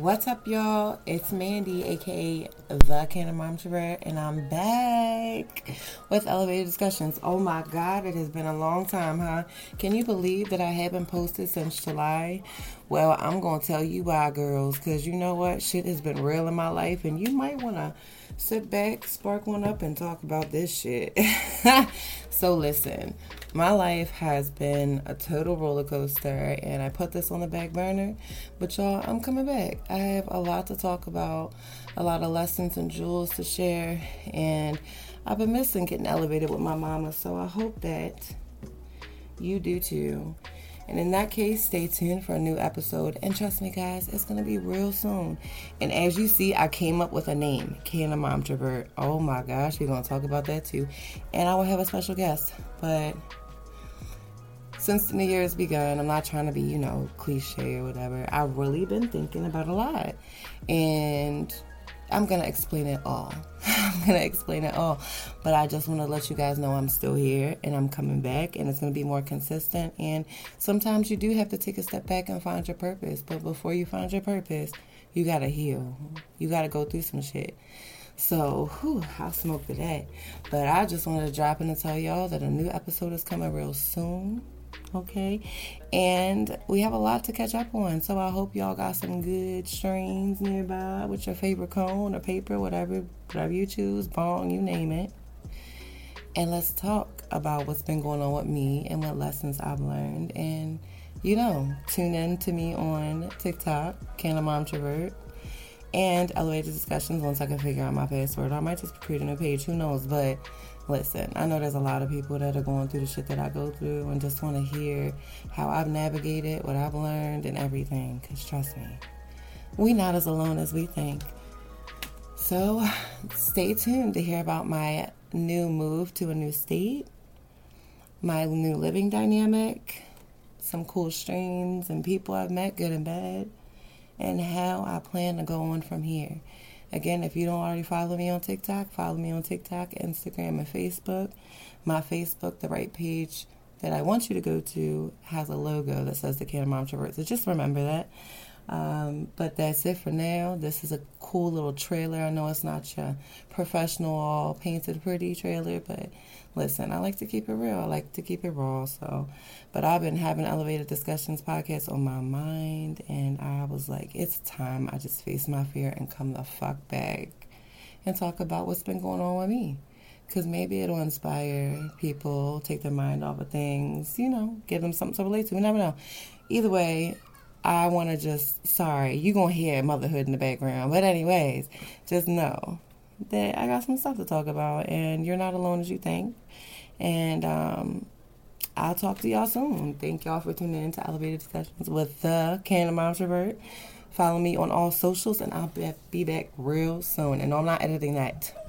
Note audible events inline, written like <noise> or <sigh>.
What's up, y'all? It's Mandy, aka the Canna Mom Travert, and I'm back with Elevated Discussions. Oh my god, it has been a long time, huh? Can you believe that I haven't posted since July? Well, I'm gonna tell you why, girls, because you know what? Shit has been real in my life, and you might wanna sit back, spark one up, and talk about this shit. <laughs> so, listen, my life has been a total roller coaster, and I put this on the back burner. But, y'all, I'm coming back. I have a lot to talk about, a lot of lessons and jewels to share, and I've been missing getting elevated with my mama. So, I hope that you do too. And in that case, stay tuned for a new episode. And trust me, guys, it's going to be real soon. And as you see, I came up with a name, Canna Mom Travert. Oh my gosh, we're going to talk about that too. And I will have a special guest. But since the new year has begun, I'm not trying to be, you know, cliche or whatever. I've really been thinking about a lot. And I'm going to explain it all. <laughs> I'm going to explain it all. But I just want to let you guys know I'm still here and I'm coming back and it's going to be more consistent. And sometimes you do have to take a step back and find your purpose. But before you find your purpose, you got to heal. You got to go through some shit. So, whew, I'll smoke to. But I just wanted to drop in and tell y'all that a new episode is coming real soon okay? And we have a lot to catch up on. So I hope y'all got some good streams nearby with your favorite cone or paper, whatever, whatever you choose, bong, you name it. And let's talk about what's been going on with me and what lessons I've learned. And you know, tune in to me on TikTok, Canna Mom Travert, and elevated discussions once I can figure out my password. I might just create a new page, who knows? But listen, I know there's a lot of people that are going through the shit that I go through and just want to hear how I've navigated, what I've learned, and everything. Because trust me, we not as alone as we think. So stay tuned to hear about my new move to a new state, my new living dynamic, some cool streams and people I've met, good and bad, and how I plan to go on from here. Again, if you don't already follow me on TikTok, follow me on TikTok, Instagram, and Facebook. My Facebook, the right page that I want you to go to, has a logo that says the Canna Mom Travert. So just remember that. Um, but that's it for now. This is a cool little trailer. I know it's not your professional, all painted pretty trailer, but listen, I like to keep it real. I like to keep it raw. So, but I've been having elevated discussions podcast on my mind, and I was like, it's time I just face my fear and come the fuck back and talk about what's been going on with me. Because maybe it'll inspire people, take their mind off of things, you know, give them something to relate to. We never know. Either way, I want to just, sorry, you're going to hear motherhood in the background. But, anyways, just know that I got some stuff to talk about, and you're not alone as you think. And um, I'll talk to y'all soon. Thank y'all for tuning in to Elevated Discussions with the Canna Mom Travert. Follow me on all socials, and I'll be back real soon. And I'm not editing that.